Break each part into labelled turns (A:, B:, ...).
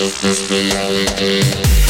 A: is this reality?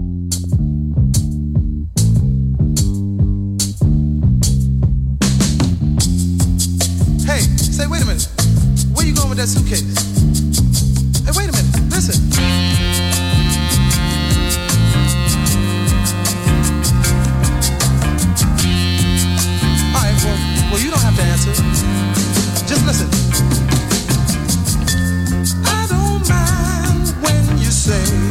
B: wait a minute. Where you going with that suitcase? Hey, wait a minute. Listen. All right. Well, Well, you don't have to answer. Just listen. I don't mind when you say.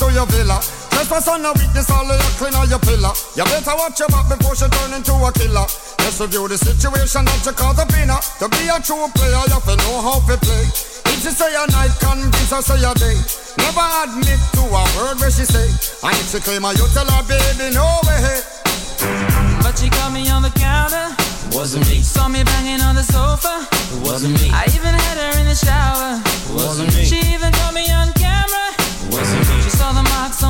C: To
D: your
E: villa. Trespass on a weakness, all of your clean on your pillar. You better watch your back before she turn into a killer. Just review the situation that you caught up in her. To be a true player, you have to know how to play. If she say a night, convince her say a day. Never admit to a word where she say. And if she claim her, you tell her, baby, no way.
D: But she caught me on the counter.
F: Wasn't me,
D: Saw me banging on the sofa.
F: wasn't me,
D: I even had her in the shower.
F: wasn't me,
D: She even caught me on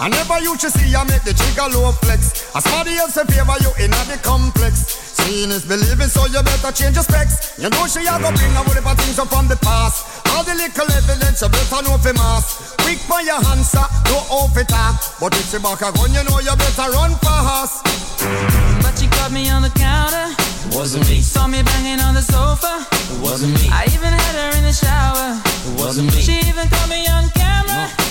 D: I
E: never used to see you make the trigger low flex. As somebody else in favor you in the complex. Seeing is believing, so you better change your specs. You know she a go bring a whole heap of things up from the past. All the little evidence you better know for mass. Quick for your answer, no off it up. But if she back a gun, you know you better run fast.
D: But she caught me on the counter,
F: Wasn't me,
D: saw me banging on the sofa.
F: It wasn't me,
D: I even had her in the shower.
F: It wasn't me,
D: She even caught me on camera.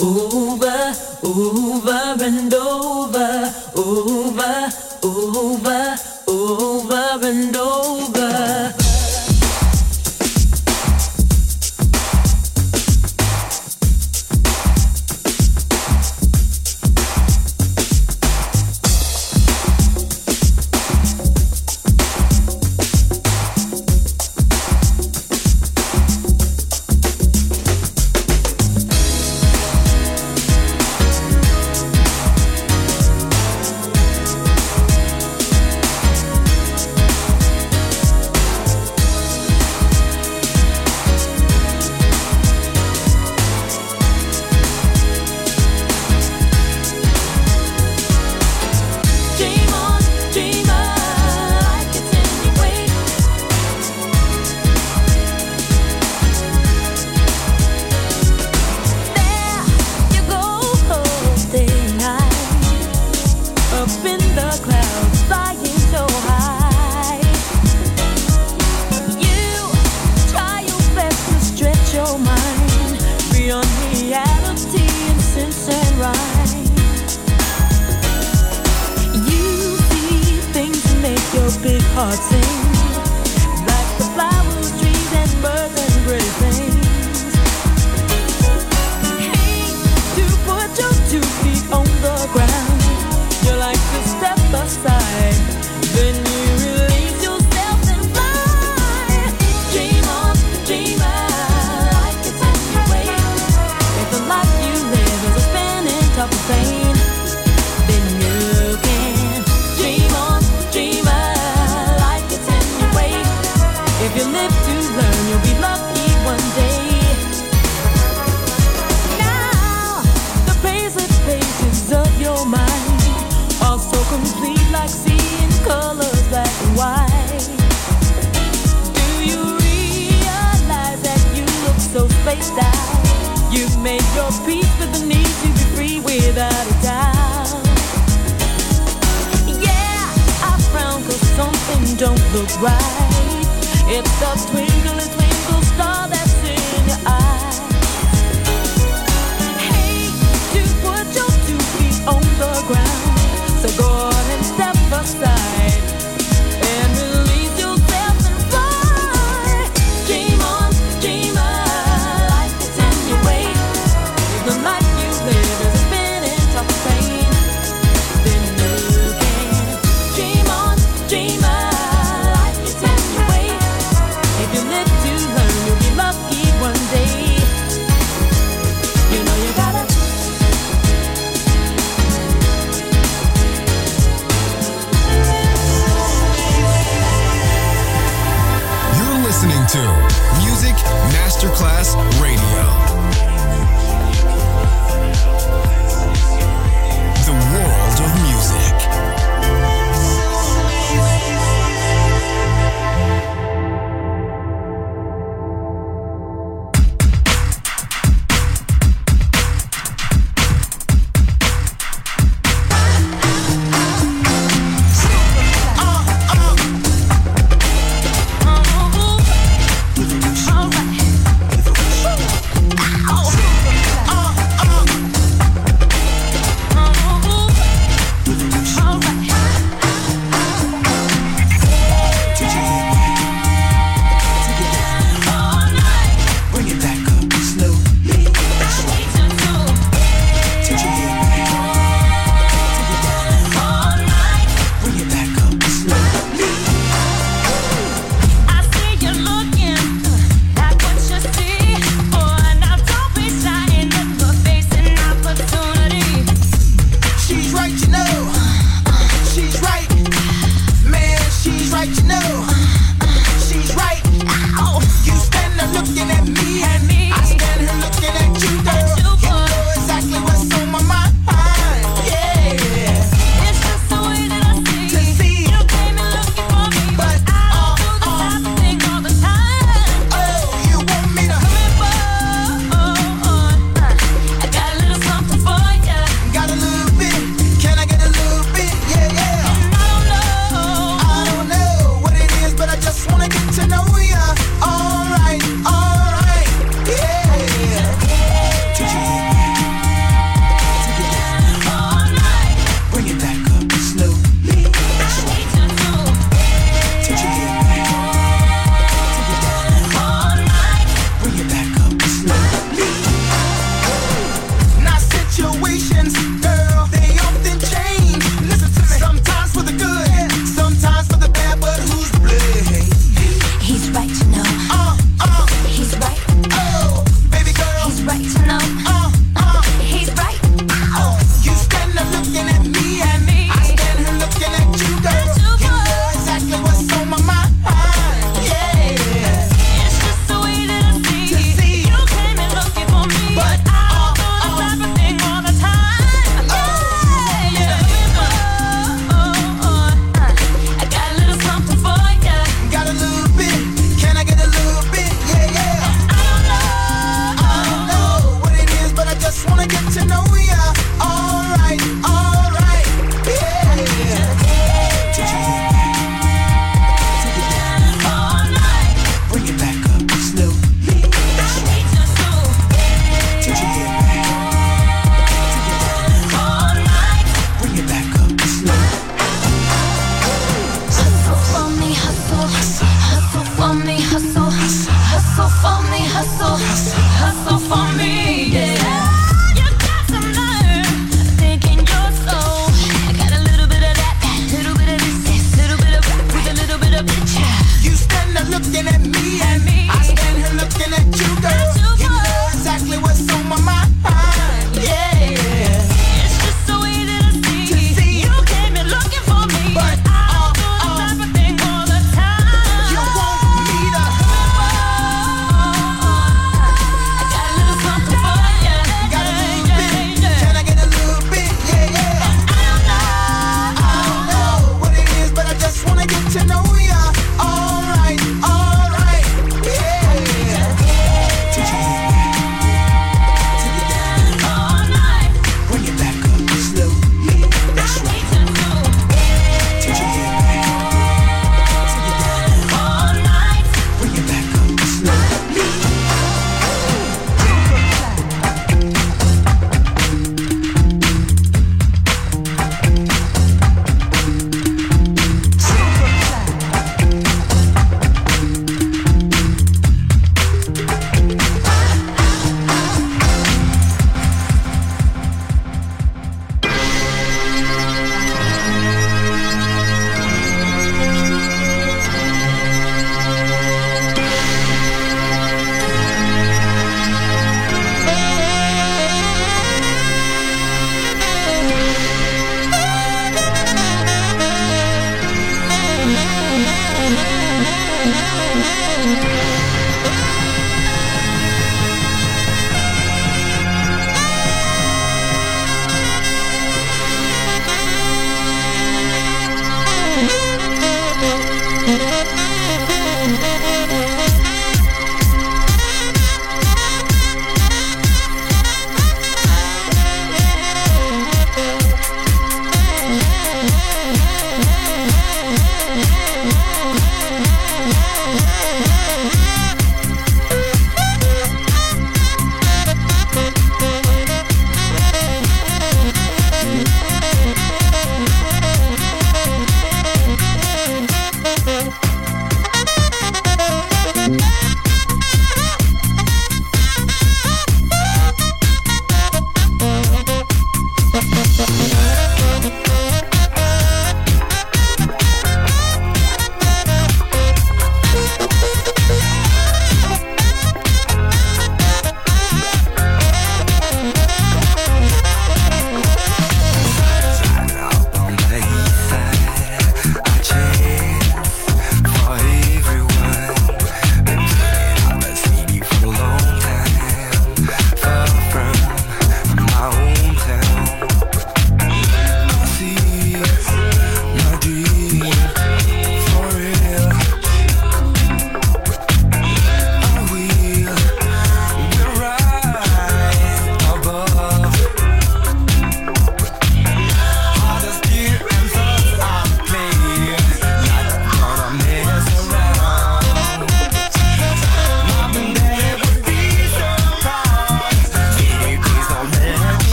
D: Over, over, and over, over, right.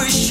A: wish